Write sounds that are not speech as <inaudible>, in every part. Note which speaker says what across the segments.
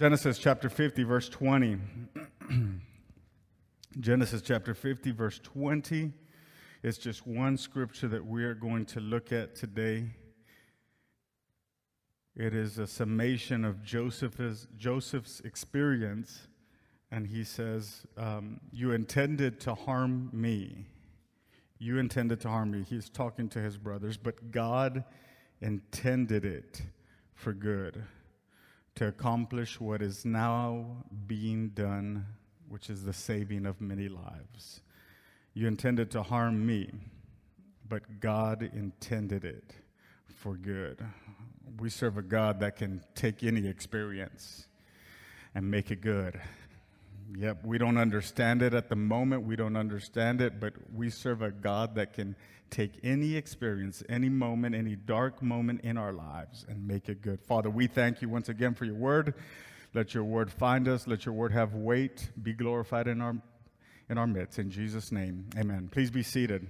Speaker 1: Genesis chapter 50, verse 20. <clears throat> Genesis chapter 50, verse 20. It's just one scripture that we are going to look at today. It is a summation of Joseph's, Joseph's experience, and he says, um, You intended to harm me. You intended to harm me. He's talking to his brothers, but God intended it for good to accomplish what is now being done, which is the saving of many lives. You intended to harm me, but God intended it for good. We serve a God that can take any experience and make it good. Yep, we don't understand it at the moment. We don't understand it, but we serve a God that can take any experience, any moment, any dark moment in our lives and make it good. Father, we thank you once again for your word. Let your word find us. Let your word have weight. Be glorified in our in our midst. In Jesus' name, amen. Please be seated.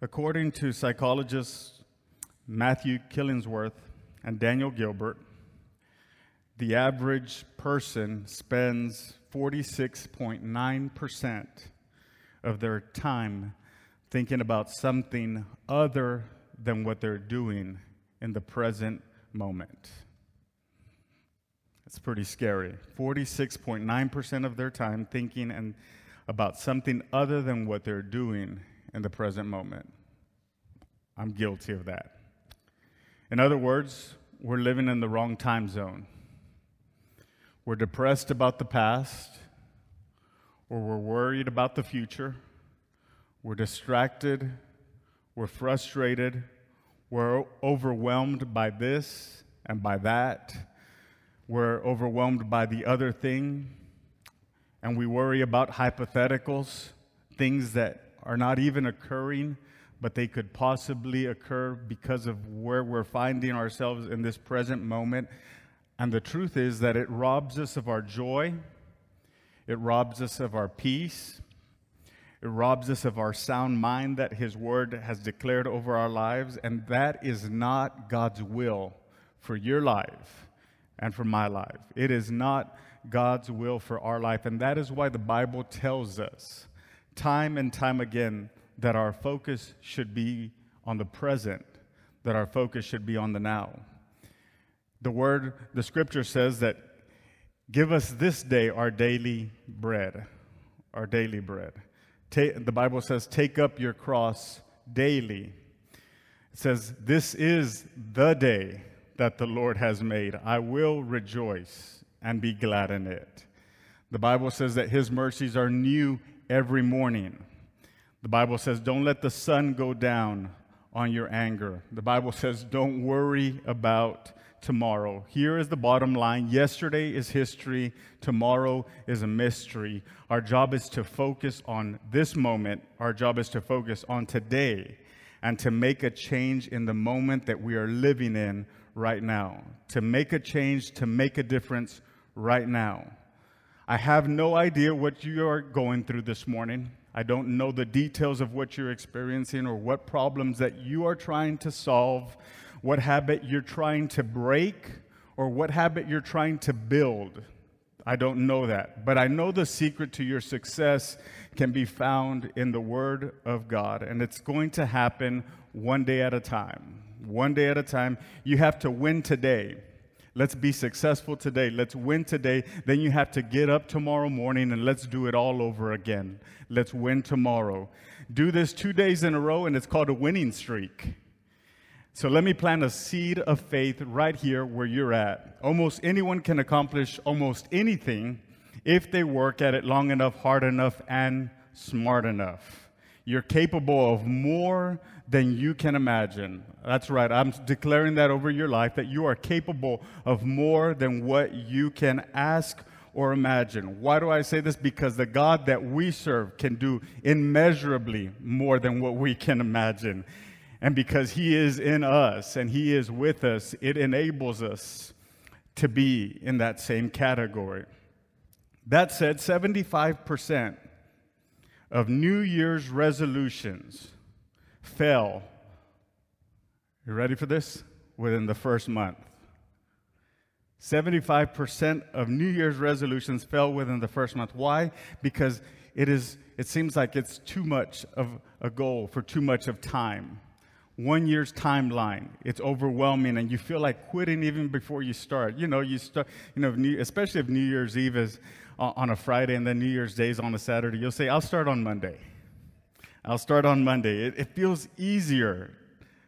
Speaker 1: According to psychologists Matthew Killingsworth and Daniel Gilbert, the average person spends 46.9% of their time thinking about something other than what they're doing in the present moment. It's pretty scary. 46.9% of their time thinking and about something other than what they're doing in the present moment. I'm guilty of that. In other words, we're living in the wrong time zone. We're depressed about the past, or we're worried about the future. We're distracted. We're frustrated. We're overwhelmed by this and by that. We're overwhelmed by the other thing. And we worry about hypotheticals, things that are not even occurring, but they could possibly occur because of where we're finding ourselves in this present moment. And the truth is that it robs us of our joy, it robs us of our peace, it robs us of our sound mind that His Word has declared over our lives, and that is not God's will for your life and for my life. It is not God's will for our life, and that is why the Bible tells us time and time again that our focus should be on the present, that our focus should be on the now. The word, the scripture says that give us this day our daily bread, our daily bread. the Bible says, take up your cross daily. It says, This is the day that the Lord has made. I will rejoice and be glad in it. The Bible says that His mercies are new every morning. The Bible says, Don't let the sun go down on your anger. The Bible says, Don't worry about tomorrow. Here is the bottom line yesterday is history, tomorrow is a mystery. Our job is to focus on this moment, our job is to focus on today and to make a change in the moment that we are living in right now. To make a change, to make a difference right now. I have no idea what you are going through this morning. I don't know the details of what you're experiencing or what problems that you are trying to solve what habit you're trying to break, or what habit you're trying to build. I don't know that. But I know the secret to your success can be found in the Word of God. And it's going to happen one day at a time. One day at a time. You have to win today. Let's be successful today. Let's win today. Then you have to get up tomorrow morning and let's do it all over again. Let's win tomorrow. Do this two days in a row, and it's called a winning streak. So let me plant a seed of faith right here where you're at. Almost anyone can accomplish almost anything if they work at it long enough, hard enough, and smart enough. You're capable of more than you can imagine. That's right. I'm declaring that over your life that you are capable of more than what you can ask or imagine. Why do I say this? Because the God that we serve can do immeasurably more than what we can imagine. And because He is in us and He is with us, it enables us to be in that same category. That said, 75% of New Year's resolutions fail You ready for this? Within the first month. 75% of New Year's resolutions fell within the first month. Why? Because it is it seems like it's too much of a goal for too much of time. One year's timeline, it's overwhelming, and you feel like quitting even before you start. You know, you start, you know, especially if New Year's Eve is uh, on a Friday and then New Year's Day is on a Saturday, you'll say, I'll start on Monday. I'll start on Monday. It, it feels easier.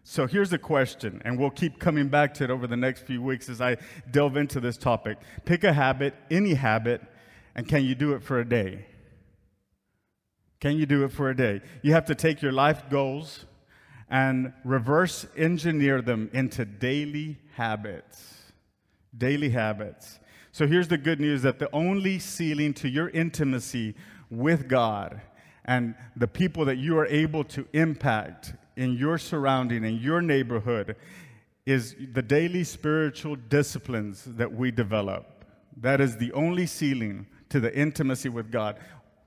Speaker 1: So here's a question, and we'll keep coming back to it over the next few weeks as I delve into this topic. Pick a habit, any habit, and can you do it for a day? Can you do it for a day? You have to take your life goals and reverse engineer them into daily habits. Daily habits. So here's the good news that the only ceiling to your intimacy with God and the people that you are able to impact in your surrounding, in your neighborhood, is the daily spiritual disciplines that we develop. That is the only ceiling to the intimacy with God.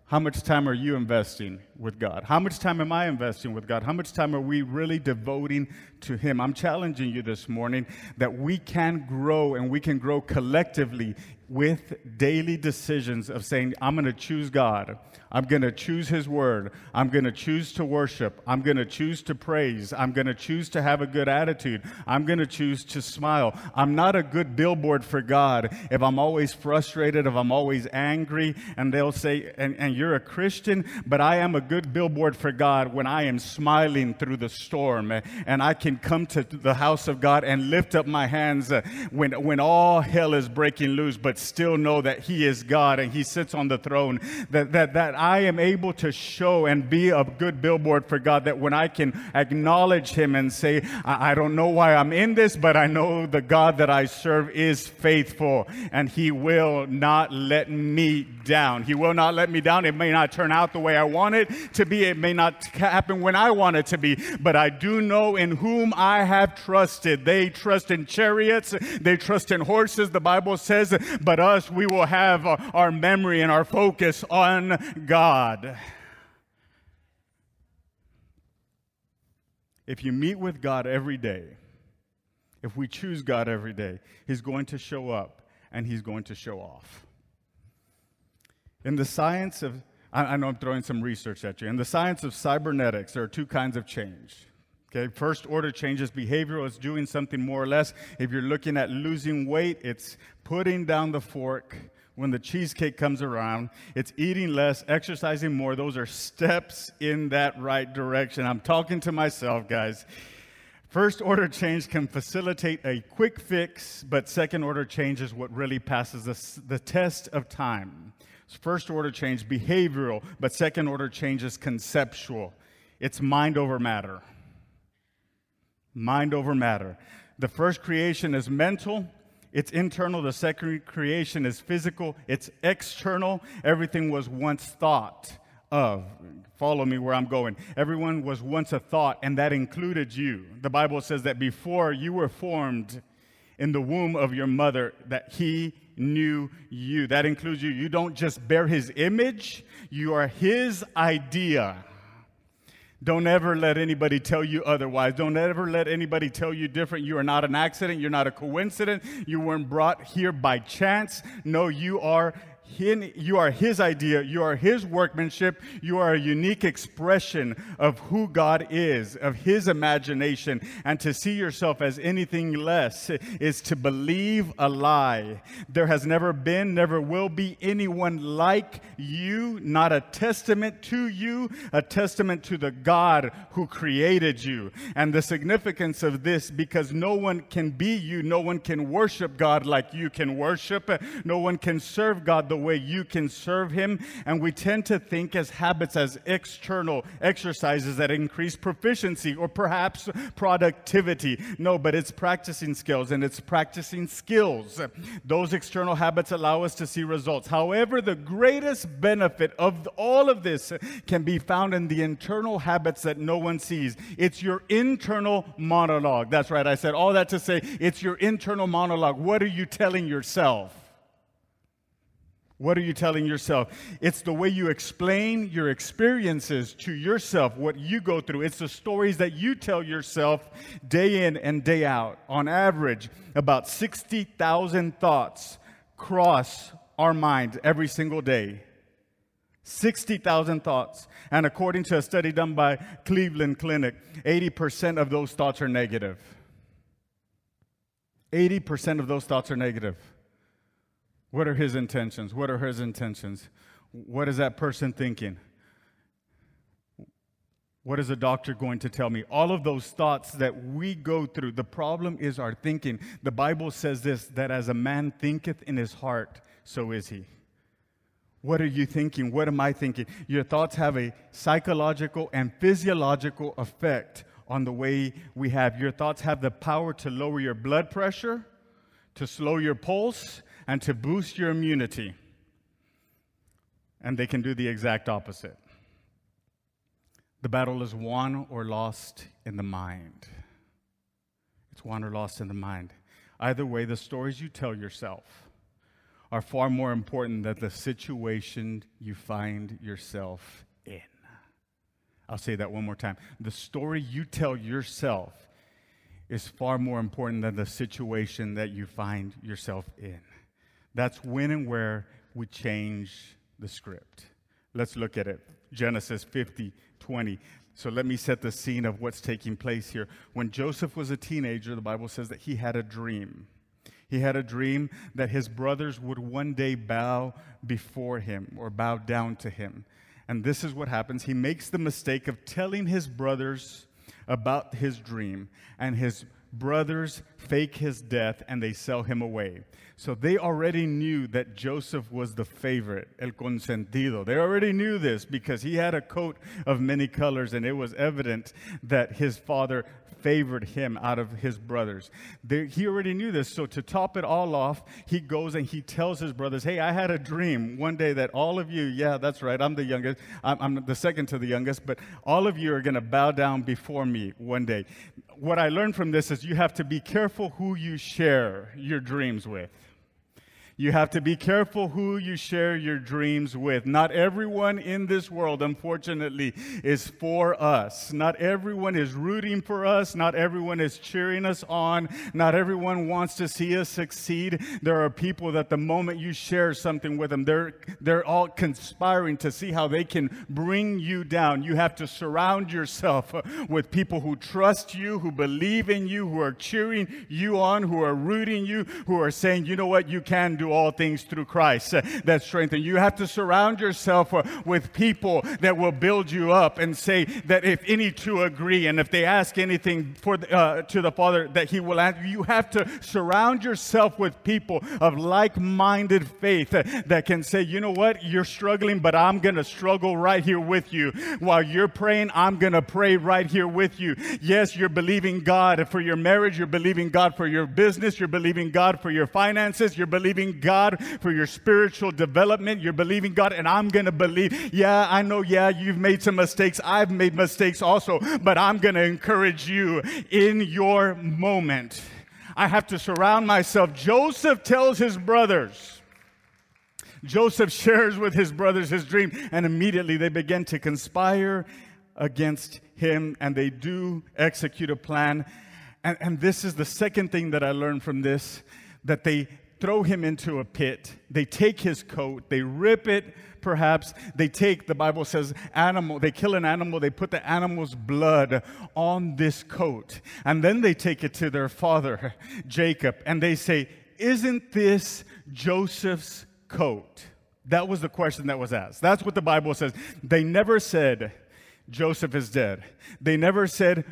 Speaker 1: How much time are you investing with God? How much time am I investing with God? How much time are we really devoting to Him? I'm challenging you this morning that we can grow and we can grow collectively with daily decisions of saying, I'm going to choose God. I'm going to choose His Word. I'm going to choose to worship. I'm going to choose to praise. I'm going to choose to have a good attitude. I'm going to choose to smile. I'm not a good billboard for God if I'm always frustrated, if I'm always angry. And they'll say, and, and you're a Christian, but I am a good billboard for God when I am smiling through the storm and I can come to the house of God and lift up my hands uh, when, when all hell is breaking loose, but still know that He is God and He sits on the throne. That, that, that I am able to show and be a good billboard for God. That when I can acknowledge Him and say, I, I don't know why I'm in this, but I know the God that I serve is faithful and He will not let me down. He will not let me down. It may not turn out the way I want it to be, it may not happen when I want it to be, but I do know in whom I have trusted. They trust in chariots, they trust in horses, the Bible says, but us, we will have our memory and our focus on God. If you meet with God every day, if we choose God every day, He's going to show up and He's going to show off. In the science of, I, know I'm throwing some research at you. In the science of cybernetics, there are two kinds of change. Okay, first order changes behavioral, it's doing something more or less. If you're looking at losing weight, it's putting down the fork when the cheesecake comes around. It's eating less, exercising more. Those are steps in that right direction. I'm talking to myself, guys. First order change can facilitate a quick fix, but second order change is what really passes the, the test of time. First order change, behavioral, but second order change is conceptual. It's mind over matter mind over matter. The first creation is mental, it's internal. The second creation is physical, it's external. Everything was once thought of. Follow me where I'm going. Everyone was once a thought, and that included you. The Bible says that before you were formed in the womb of your mother, that He knew you. That includes you. You don't just bear His image, you are His idea. Don't ever let anybody tell you otherwise. Don't ever let anybody tell you different. You are not an accident. You're not a coincidence. You weren't brought here by chance. No, you are you are His idea, you are His workmanship, you are a unique expression of who God is, of His imagination. And to see yourself as anything less is to believe a lie. There has never been, never will be anyone like you, not a testament to you, a testament to the God who created you. And the significance of this, because no one can be you, no one can worship God like you can worship, no one can serve God the way you can serve Him. And we tend to think as habits as external exercises that increase proficiency or perhaps productivity. No, but it's practicing skills and it's practicing skills. Those external habits allow us to see results. However, the greatest benefit of all of this can be found in the internal habits that no one sees. It's your internal monologue. That's right. I said all that to say it's your internal monologue. What are you telling yourself? What are you telling yourself? It's the way you explain your experiences to yourself, what you go through. It's the stories that you tell yourself day in and day out. On average, about 60,000 thoughts cross our minds every single day. 60,000 thoughts. And according to a study done by Cleveland Clinic, 80% of those thoughts are negative. 80% of those thoughts are negative. What are his intentions? What are his intentions? What is that person thinking? What is a doctor going to tell me? All of those thoughts that we go through, the problem is our thinking. The Bible says this that as a man thinketh in his heart, so is he. What are you thinking? What am I thinking? Your thoughts have a psychological and physiological effect on the way we have. Your thoughts have the power to lower your blood pressure, to slow your pulse, and to boost your immunity. And they can do the exact opposite. The battle is won or lost in the mind. It's won or lost in the mind. Either way, the stories you tell yourself are far more important than the situation you find yourself in. I'll say that one more time. The story you tell yourself is far more important than the situation that you find yourself in. That's when and where we change the script. Let's look at it. Genesis 50, 20. So let me set the scene of what's taking place here. When Joseph was a teenager, the Bible says that he had a dream. He had a dream that his brothers would one day bow before him or bow down to him. And this is what happens. He makes the mistake of telling his brothers about his dream, and his brothers fake his death and they sell him away. So they already knew that Joseph was the favorite, el consentido. They already knew this because he had a coat of many colors and it was evident that his father favored him out of his brothers. They, he already knew this. So to top it all off, he goes and he tells his brothers, Hey, I had a dream one day that all of you, yeah, that's right, I'm the youngest, I'm, I'm the second to the youngest, but all of you are going to bow down before me one day. What I learned from this is you have to be careful who you share your dreams with. You have to be careful who you share your dreams with. Not everyone in this world, unfortunately, is for us. Not everyone is rooting for us. Not everyone is cheering us on. Not everyone wants to see us succeed. There are people that the moment you share something with them, they're, they're all conspiring to see how they can bring you down. You have to surround yourself with people who trust you, who believe in you, who are cheering you on, who are rooting you, who are saying, you know what, you can do all things through Christ uh, that strengthen you. have to surround yourself uh, with people that will build you up and say that if any two agree and if they ask anything for the, uh, to the Father that He will answer. You have to surround yourself with people of like-minded faith uh, that can say, you know what, you're struggling, but I'm going to struggle right here with you. While you're praying, I'm going to pray right here with you. Yes, you're believing God for your marriage. You're believing God for your business. You're believing God for your finances. You're believing God for your spiritual development. You're believing God, and I'm going to believe. Yeah, I know, yeah, you've made some mistakes. I've made mistakes also, but I'm going to encourage you in your moment. I have to surround myself. Joseph tells his brothers, Joseph shares with his brothers his dream, and immediately they begin to conspire against him, and they do execute a plan. And, and this is the second thing that I learned from this that they throw him into a pit. They take his coat, they rip it, perhaps. They take, the Bible says, animal, they kill an animal, they put the animal's blood on this coat. And then they take it to their father, Jacob, and they say, Isn't this Joseph's coat? That was the question that was asked. That's what the Bible says. They never said, Joseph is dead. They never said,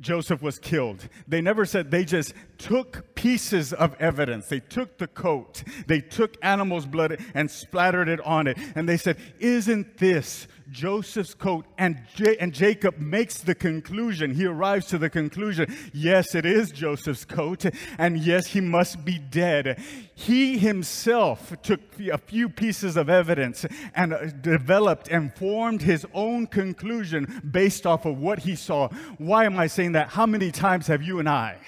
Speaker 1: Joseph was killed. They never said, they just took pieces of evidence. They took the coat, they took animal's blood and splattered it on it. And they said, Isn't this Joseph's coat? And, J- and Jacob makes the conclusion. He arrives to the conclusion yes, it is Joseph's coat. And yes, he must be dead. He himself took a few pieces of evidence and uh, developed and formed his own conclusion based off of what he saw. Why am I saying that? How many times have you and I?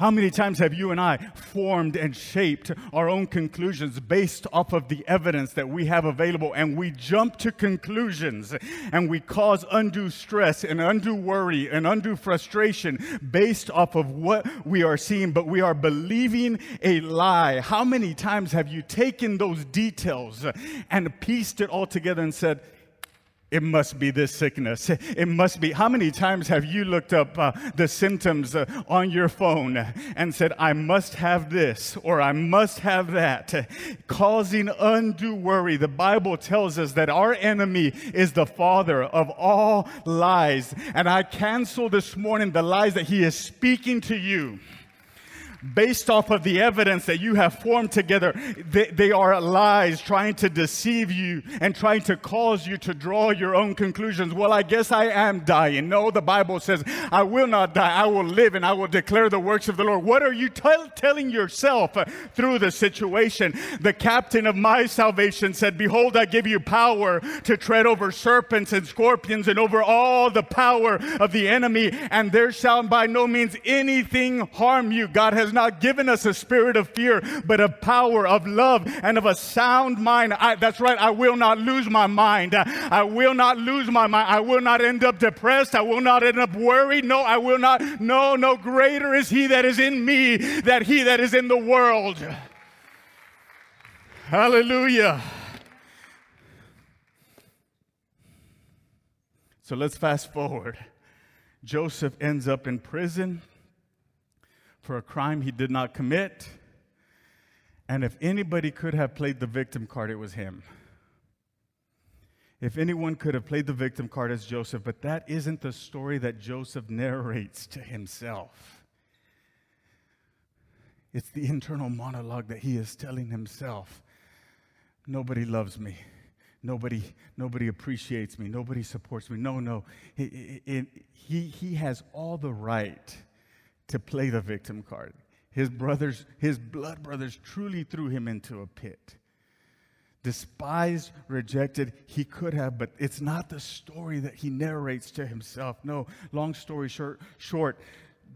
Speaker 1: How many times have you and I formed and shaped our own conclusions based off of the evidence that we have available? And we jump to conclusions and we cause undue stress and undue worry and undue frustration based off of what we are seeing, but we are believing a lie. How many times have you taken those details and pieced it all together and said, it must be this sickness. It must be. How many times have you looked up uh, the symptoms uh, on your phone and said, I must have this or I must have that, causing undue worry? The Bible tells us that our enemy is the father of all lies. And I cancel this morning the lies that he is speaking to you based off of the evidence that you have formed together, they, they, are lies trying to deceive you and trying to cause you to draw your own conclusions. Well, I guess I am dying. No, the Bible says, I will not die. I will live and I will declare the works of the Lord. What are you telling yourself uh, through the situation? The captain of my salvation said, Behold, I give you power to tread over serpents and scorpions and over all the power of the enemy, and there shall by no means anything harm you. God has has not given us a spirit of fear, but of power, of love, and of a sound mind. I, that's right, I will not lose my mind. I will not lose my mind. I will not end up depressed. I will not end up worried. No, I will not. No, no, greater is He that is in me than He that is in the world. Hallelujah. So let's fast forward. Joseph ends up in prison for a crime he did not commit. And if anybody could have played the victim card, it was him. If anyone could have played the victim card as Joseph, but that isn't the story that Joseph narrates to himself. It's the internal monologue that he is telling himself. Nobody loves me. Nobody, nobody appreciates me. Nobody supports me. No, no. He, he, he has all the right to play the victim card. His brothers, his blood brothers, truly threw him into a pit. Despised, rejected, he could have, but it's not the story that he narrates to himself. No, long story short, short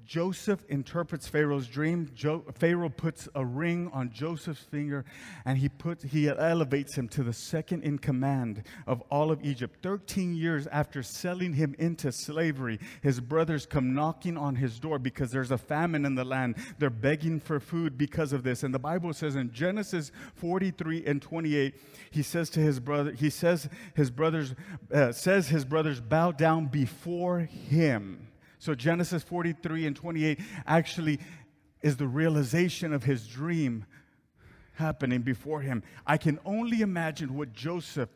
Speaker 1: Joseph interprets Pharaoh's dream. Jo- Pharaoh puts a ring on Joseph's finger and he puts he elevates him to the second in command of all of Egypt. 13 years after selling him into slavery, his brothers come knocking on his door because there's a famine in the land. They're begging for food because of this. And the Bible says in Genesis 43 and 28, he says to his brother, he says his brothers uh, says his brothers bow down before him. So Genesis 43 and 28 actually is the realization of his dream happening before him. I can only imagine what Joseph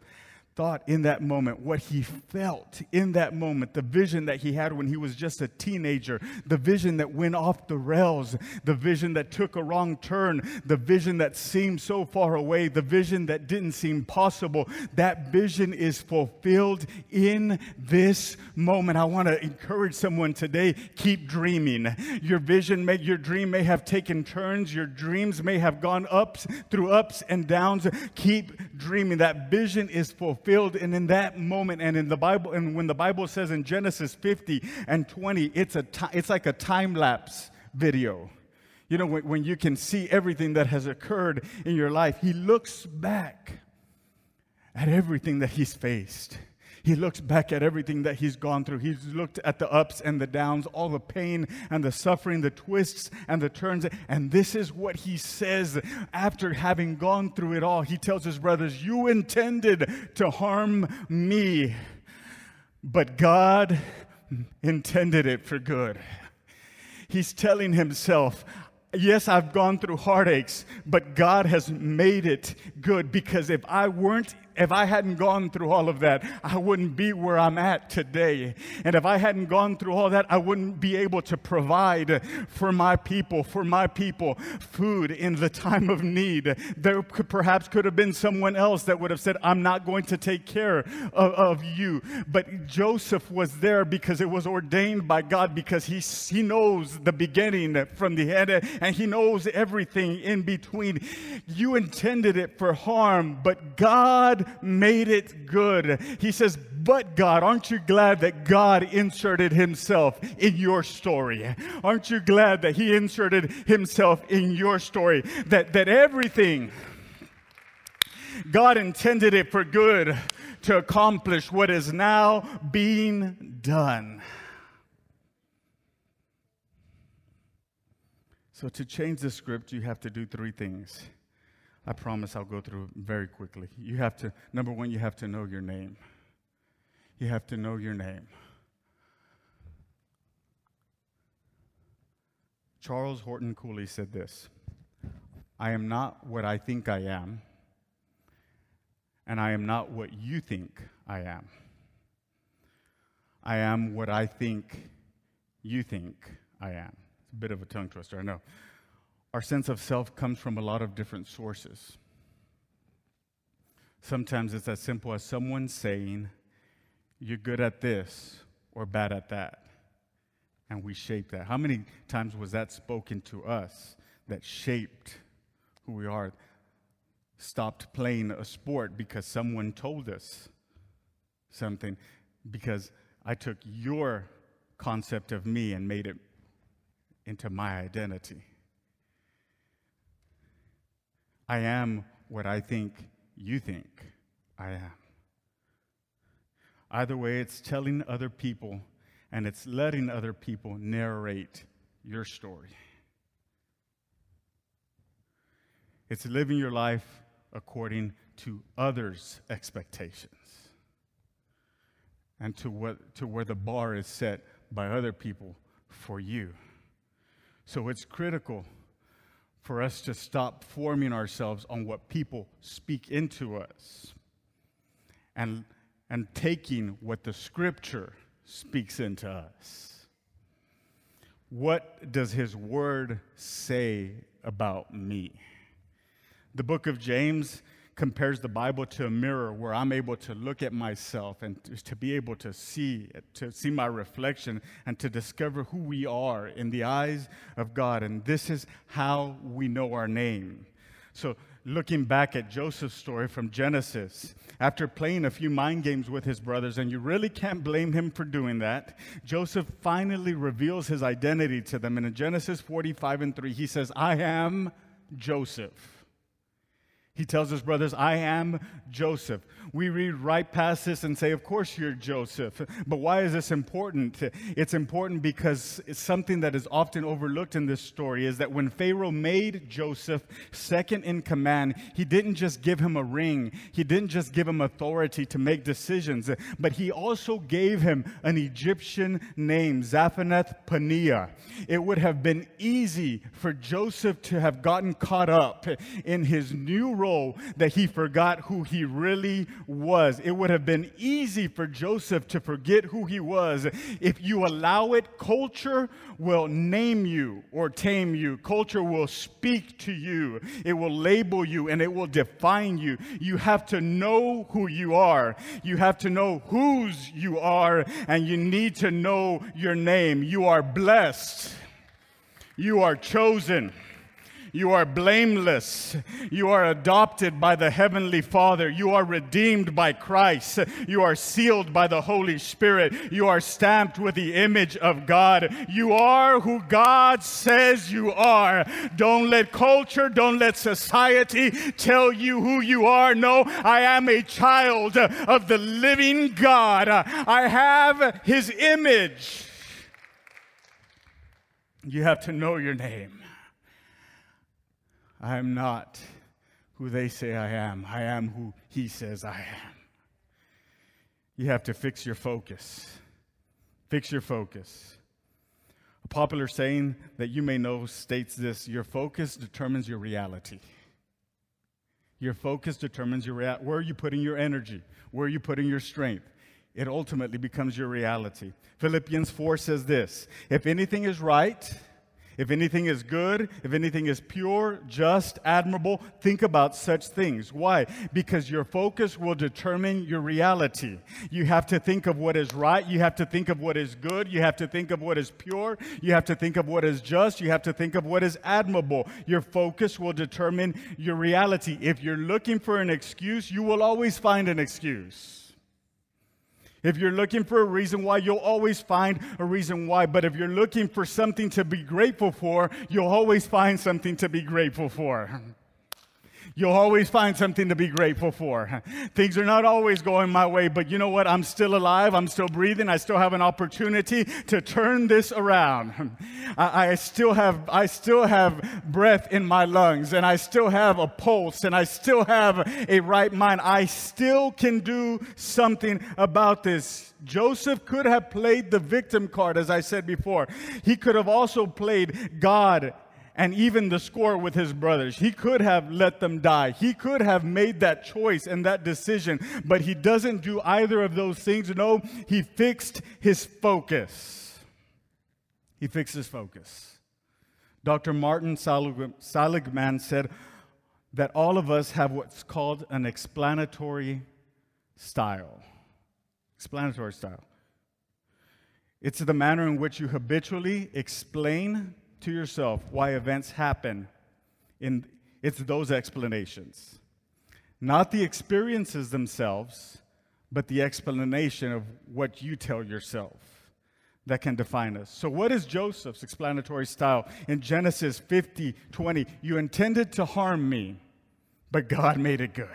Speaker 1: thought in that moment, what he felt in that moment, the vision that he had when he was just a teenager, the vision that went off the rails, the vision that took a wrong turn, the vision that seemed so far away, the vision that didn't seem possible. That vision is fulfilled in this moment. I want to encourage someone today keep dreaming. Your vision, may, your dream may have taken turns, your dreams may have gone ups through ups and downs. Keep dreaming. That vision is fulfilled fulfilled and in that moment and in the bible and when the bible says in genesis 50 and 20 it's a t- it's like a time lapse video. You know when, when you can see everything that has occurred in your life he looks back at everything that he's faced he looks back at everything that he's gone through. He's looked at the ups and the downs, all the pain and the suffering, the twists and the turns. And this is what he says after having gone through it all. He tells his brothers, You intended to harm me, but God intended it for good. He's telling himself, Yes, I've gone through heartaches, but God has made it good because if I weren't if I hadn't gone through all of that, I wouldn't be where I'm at today. And if I hadn't gone through all that, I wouldn't be able to provide for my people, for my people, food in the time of need. There could, perhaps could have been someone else that would have said, I'm not going to take care of, of you. But Joseph was there because it was ordained by God, because he, he knows the beginning from the end and he knows everything in between. You intended it for harm, but God made it good. He says, But God, aren't you glad that God inserted himself in your story? Aren't you glad that he inserted himself in your story? That, that everything, God intended it for good to accomplish what is now being done. So, to change the script, you have to do three things. I promise I'll go through very quickly. You have to, number one, you have to know your name. You have to know your name. Charles Horton Cooley said this I am not what I think I am, and I am not what you think I am. I am what I think you think I am. It's a bit of a tongue twister, I know. Our sense of self comes from a lot of different sources. Sometimes it's as simple as someone saying, You're good at this or bad at that. And we shape that. How many times was that spoken to us that shaped who we are? Stopped playing a sport because someone told us something, because I took your concept of me and made it into my identity. I am what I think you think I am. Either way, it's telling other people and it's letting other people narrate your story. It's living your life according to others' expectations and to, what, to where the bar is set by other people for you. So it's critical for us to stop forming ourselves on what people speak into us and, and taking what the scripture speaks into us. What does his word say about me? The book of James compares the Bible to a mirror where I'm able to look at myself and to be able to see, to see my reflection and to discover who we are in the eyes of God. And this is how we know our name. So, looking back at Joseph's story from Genesis, after playing a few mind games with his brothers, and you really can't blame him for doing that, Joseph finally reveals his identity to them. And in Genesis 45 and 3, he says, I am Joseph. He tells his brothers, I am Joseph. We read right past this and say, Of course you're Joseph. But why is this important? It's important because it's something that is often overlooked in this story is that when Pharaoh made Joseph second in command, he didn't just give him a ring, he didn't just give him authority to make decisions, but he also gave him an Egyptian name, Zaphenath Paneah. It would have been easy for Joseph to have gotten caught up in his new role that he forgot who he really was. It would have been easy for Joseph to forget who he was. If you allow it, culture will name you or tame you. Culture will speak to you, it will label you, and it will define you. You have to know who you are, you have to know whose you are, and you need to know your name. You are blessed, you are chosen. You are blameless. You are adopted by the Heavenly Father. You are redeemed by Christ. You are sealed by the Holy Spirit. You are stamped with the image of God. You are who God says you are. Don't let culture, don't let society tell you who you are. No, I am a child of the living God. I have His image. You have to know your name. I am not who they say I am. I am who he says I am. You have to fix your focus. Fix your focus. A popular saying that you may know states this your focus determines your reality. Your focus determines your rea- where are you putting your energy? Where are you putting your strength? It ultimately becomes your reality. Philippians 4 says this If anything is right, If anything is good, if anything is pure, just, admirable, think about such things. Why? Because your focus will determine your reality. You have to think of what is right. You have to think of what is good. You have to think of what is pure. You have to think of what is just. You have to think of what is admirable. Your focus will determine your reality. If you're looking for an excuse, you will always find an excuse. If you're looking for a reason why, you'll always find a reason why. But if you're looking for something to be grateful for, you'll always find something to be grateful for. You'll always find something to be grateful for. <laughs> Things are not always going my way, but you know what? I'm still alive. I'm still breathing. I still have an opportunity to turn this around. <laughs> I, I, still have, I still have breath in my lungs, and I still have a pulse, and I still have a right mind. I still can do something about this. Joseph could have played the victim card, as I said before. He could have also played God and even the score with his brothers. He could have let them die. He could have made that choice and that decision, but he doesn't do either of those things. No, he fixed his focus. He fixed his focus. Dr. Martin Seligman said that all of us have what's called an explanatory style. Explanatory style. It's the manner in which you habitually explain to yourself why events happen, in, it's those explanations. Not the experiences themselves, but the explanation of what you tell yourself that can define us. So, what is Joseph's explanatory style? In Genesis 50 20, you intended to harm me, but God made it good.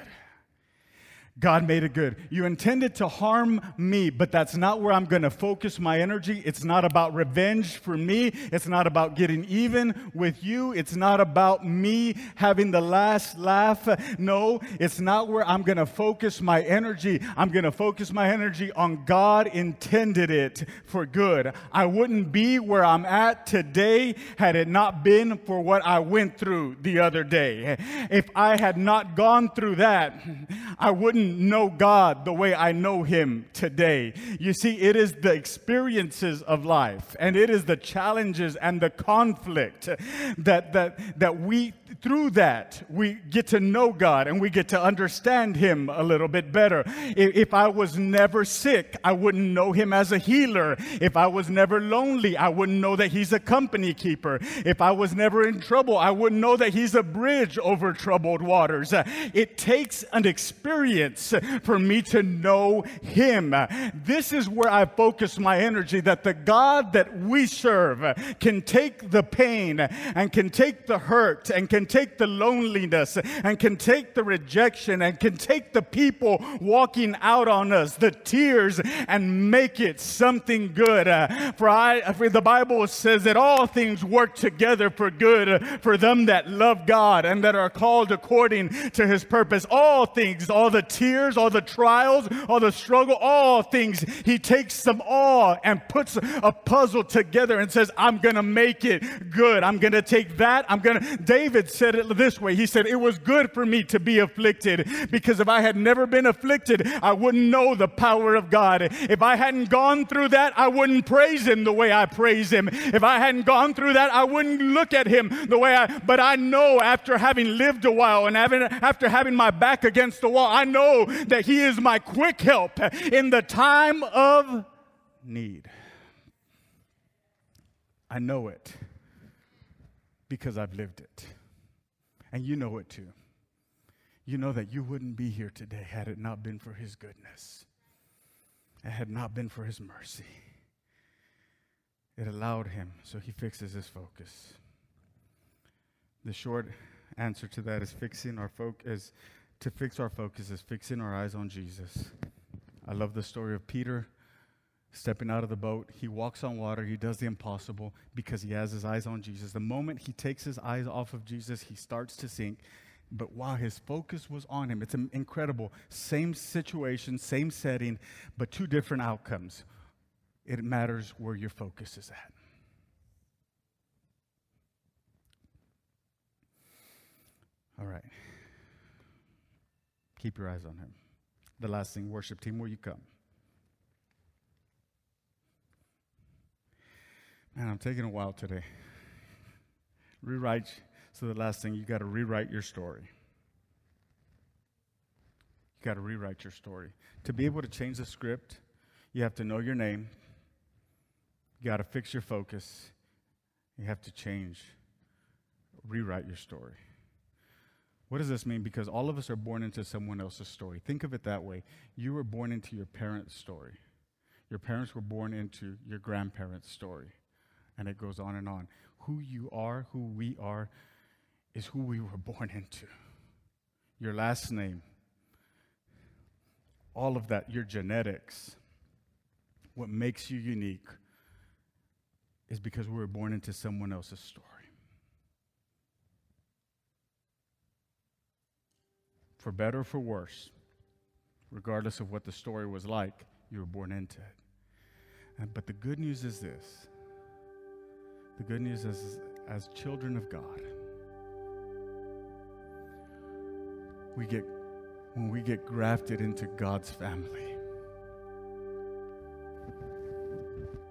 Speaker 1: God made it good. You intended to harm me, but that's not where I'm going to focus my energy. It's not about revenge for me. It's not about getting even with you. It's not about me having the last laugh. No, it's not where I'm going to focus my energy. I'm going to focus my energy on God intended it for good. I wouldn't be where I'm at today had it not been for what I went through the other day. If I had not gone through that, I wouldn't didn't know God the way I know Him today. You see, it is the experiences of life and it is the challenges and the conflict that, that, that we through that, we get to know God and we get to understand Him a little bit better. If I was never sick, I wouldn't know Him as a healer. If I was never lonely, I wouldn't know that He's a company keeper. If I was never in trouble, I wouldn't know that He's a bridge over troubled waters. It takes an experience for me to know Him. This is where I focus my energy that the God that we serve can take the pain and can take the hurt and can can take the loneliness and can take the rejection and can take the people walking out on us, the tears, and make it something good. Uh, for, I, for the Bible says that all things work together for good for them that love God and that are called according to his purpose. All things, all the tears, all the trials, all the struggle, all things, he takes them all and puts a puzzle together and says, I'm going to make it good. I'm going to take that. I'm going to, David said it this way He said, It was good for me to be afflicted because if I had never been afflicted, I wouldn't know the power of God. If I hadn't gone through that, I wouldn't praise Him the way I praise Him. If I hadn't gone through that, I wouldn't look at Him the way I, but I know after having lived a while and having, after having my back against the wall, I know that He is my quick help in the time of need. I know it because I've lived it. And you know it too. You know that you wouldn't be here today had it not been for His goodness, it had not been for His mercy. It allowed Him, so He fixes His focus. The short answer to that is fixing our focus. To fix our focus is fixing our eyes on Jesus. I love the story of Peter stepping out of the boat. He walks on water. He does the impossible because he has his eyes on Jesus. The moment he takes his eyes off of Jesus, he starts to sink. But while his focus was on him, it's an incredible. Same situation, same setting, but two different outcomes. It matters where your focus is at. All right. Keep your eyes on him. The last thing, worship team, will you come? Man, I'm taking a while today. Rewrite. So, the last thing, you got to rewrite your story. You got to rewrite your story. To be able to change the script, you have to know your name. You got to fix your focus. You have to change, rewrite your story. What does this mean? Because all of us are born into someone else's story. Think of it that way. You were born into your parents' story. Your parents were born into your grandparents' story. And it goes on and on. Who you are, who we are, is who we were <laughs> born into. Your last name, all of that, your genetics, what makes you unique is because we were born into someone else's story. For better or for worse, regardless of what the story was like, you were born into it. But the good news is this the good news is, as children of God, we get, when we get grafted into God's family,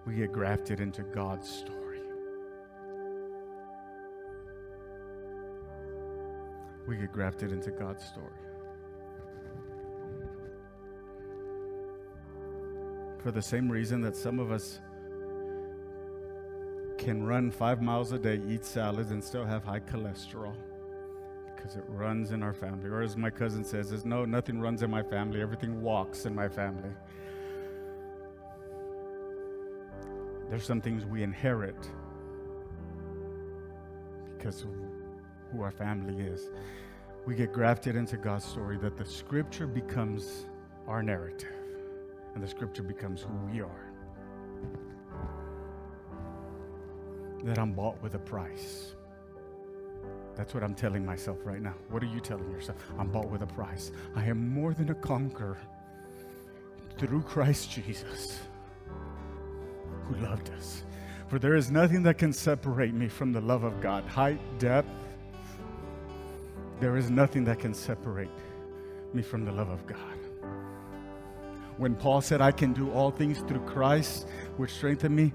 Speaker 1: we get grafted into God's story. We get grafted into God's story. For the same reason that some of us can run five miles a day, eat salads, and still have high cholesterol because it runs in our family. Or as my cousin says, is no, nothing runs in my family, everything walks in my family. There's some things we inherit because of who our family is. We get grafted into God's story that the scripture becomes our narrative and the scripture becomes who we are. That I'm bought with a price. That's what I'm telling myself right now. What are you telling yourself? I'm bought with a price. I am more than a conqueror through Christ Jesus who loved us. For there is nothing that can separate me from the love of God. Height, depth, there is nothing that can separate me from the love of God. When Paul said, I can do all things through Christ, which strengthen me,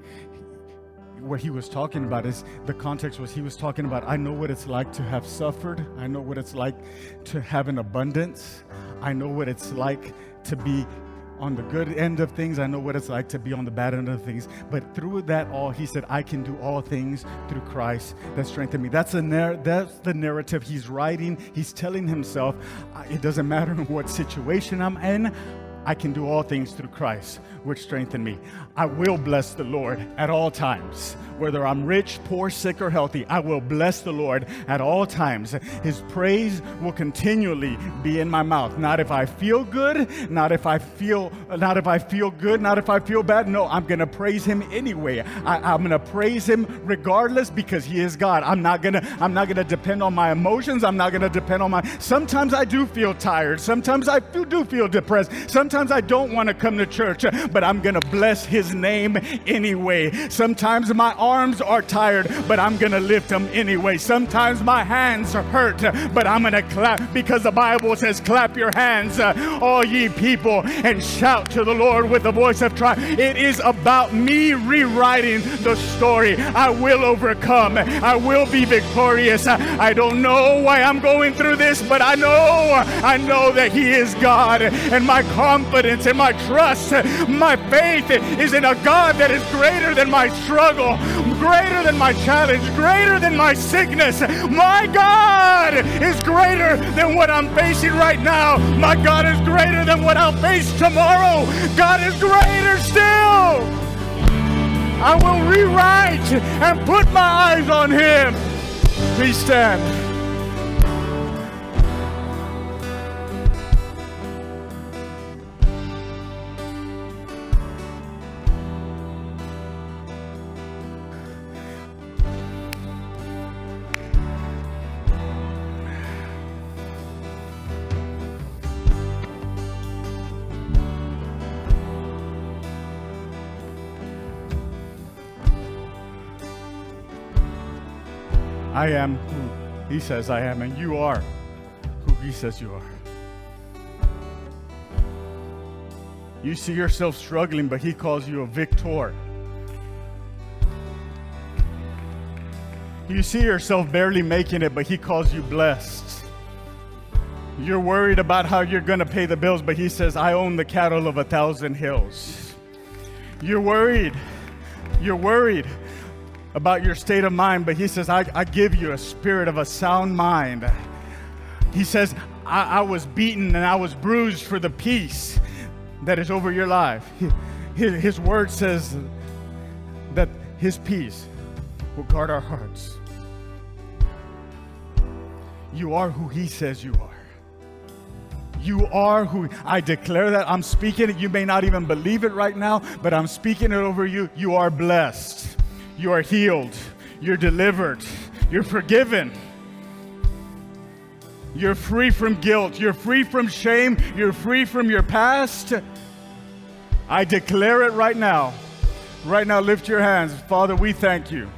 Speaker 1: what he was talking about is the context was he was talking about I know what it's like to have suffered. I know what it's like to have an abundance. I know what it's like to be on the good end of things. I know what it's like to be on the bad end of things. But through that all, he said, I can do all things through Christ that strengthen me. That's, a narr- that's the narrative he's writing. He's telling himself, it doesn't matter <laughs> what situation I'm in, I can do all things through Christ, which strengthen me. I will bless the Lord at all times. Whether I'm rich, poor, sick, or healthy, I will bless the Lord at all times. His praise will continually be in my mouth. Not if I feel good, not if I feel not if I feel good, not if I feel bad. No, I'm gonna praise him anyway. I, am gonna praise him regardless because he is God. I'm not gonna I'm not gonna depend on my emotions. I'm not gonna depend on my sometimes I do feel tired. Sometimes I do feel depressed. Sometimes I don't want to come to church, but I'm gonna bless his name anyway. Sometimes my arms are tired, but I'm going to lift them anyway. Sometimes my hands hurt, but I'm going to clap because the Bible says, Clap your hands, all ye people, and shout to the Lord with the voice of triumph. It is about me rewriting the story. I will overcome, I will be victorious. I don't know why I'm going through this, but I know, I know that He is God, and my confidence and my trust, my faith is in a God that is greater than my struggle, greater than my challenge, greater than my sickness. My God is greater than what I'm facing right now. My God is greater than what I'll face tomorrow. God is greater still. I will rewrite and put my eyes on Him. Please stand. I am who He says I am, and you are who He says you are. You see yourself struggling, but He calls you a victor. You see yourself barely making it, but He calls you blessed. You're worried about how you're going to pay the bills, but He says, I own the cattle of a thousand hills. You're worried. You're worried about your state of mind, but He says, I, I give you a spirit of a sound mind. He says, I, I was beaten and I was bruised for the peace that is over your life. His, his word says that His peace will guard our hearts. You are who He says you are. You are who I declare that. I'm speaking it. You may not even believe it right now, but I'm speaking it over you. You are blessed. You are healed. You're delivered. You're forgiven. You're free from guilt. You're free from shame. You're free from your past. I declare it right now. Right now, lift your hands. Father, we thank you.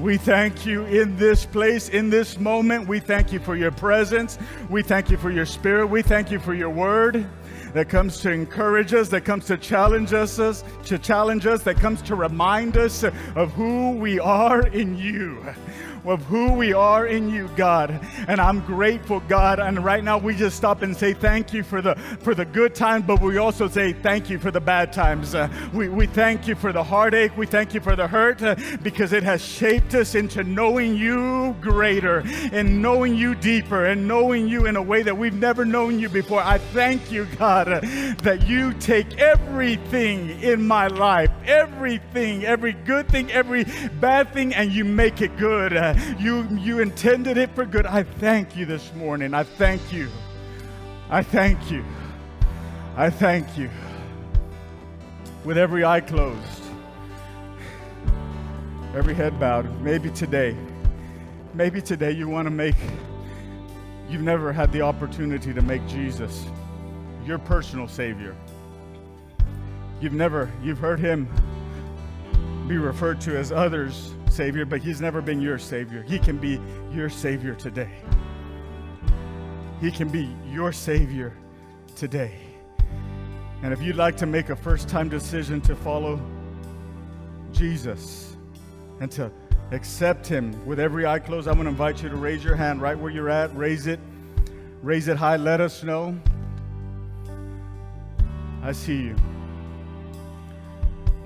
Speaker 1: We thank you in this place, in this moment. We thank you for your presence. We thank you for your spirit. We thank you for your word that comes to encourage us, that comes to challenge us, to challenge us, that comes to remind us of who we are in you of who we are in you, God. And I'm grateful, God. And right now we just stop and say thank you for the for the good times, but we also say thank you for the bad times. Uh, we, we thank you for the heartache. We thank you for the hurt uh, because it has shaped us into knowing you greater and knowing you deeper and knowing you in a way that we've never known you before. I thank you, God, uh, that you take everything in my life, everything, every good thing, every bad thing, and you make it good. You, you intended it for good. I thank you this morning. I thank you. I thank you. I thank you. With every eye closed, every head bowed, maybe today, maybe today you want to make, you've never had the opportunity to make Jesus your personal Savior. You've never, you've heard Him be referred to as others Savior, but He's never been your Savior. He can be your Savior today. He can be your Savior today. And if you'd like to make a first time decision to follow Jesus and to accept Him with every eye closed, I'm going to invite you to raise your hand right where you're at. Raise it. Raise it high. Let us know. I see you.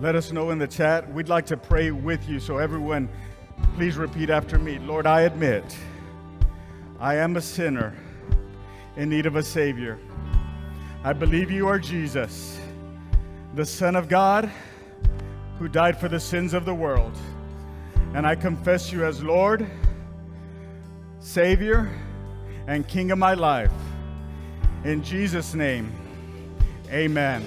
Speaker 1: Let us know in the chat. We'd like to pray with you. So, everyone, please repeat after me Lord, I admit I am a sinner in need of a Savior. I believe you are Jesus, the Son of God, who died for the sins of the world. And I confess you as Lord, Savior, and King of my life. In Jesus' name, amen.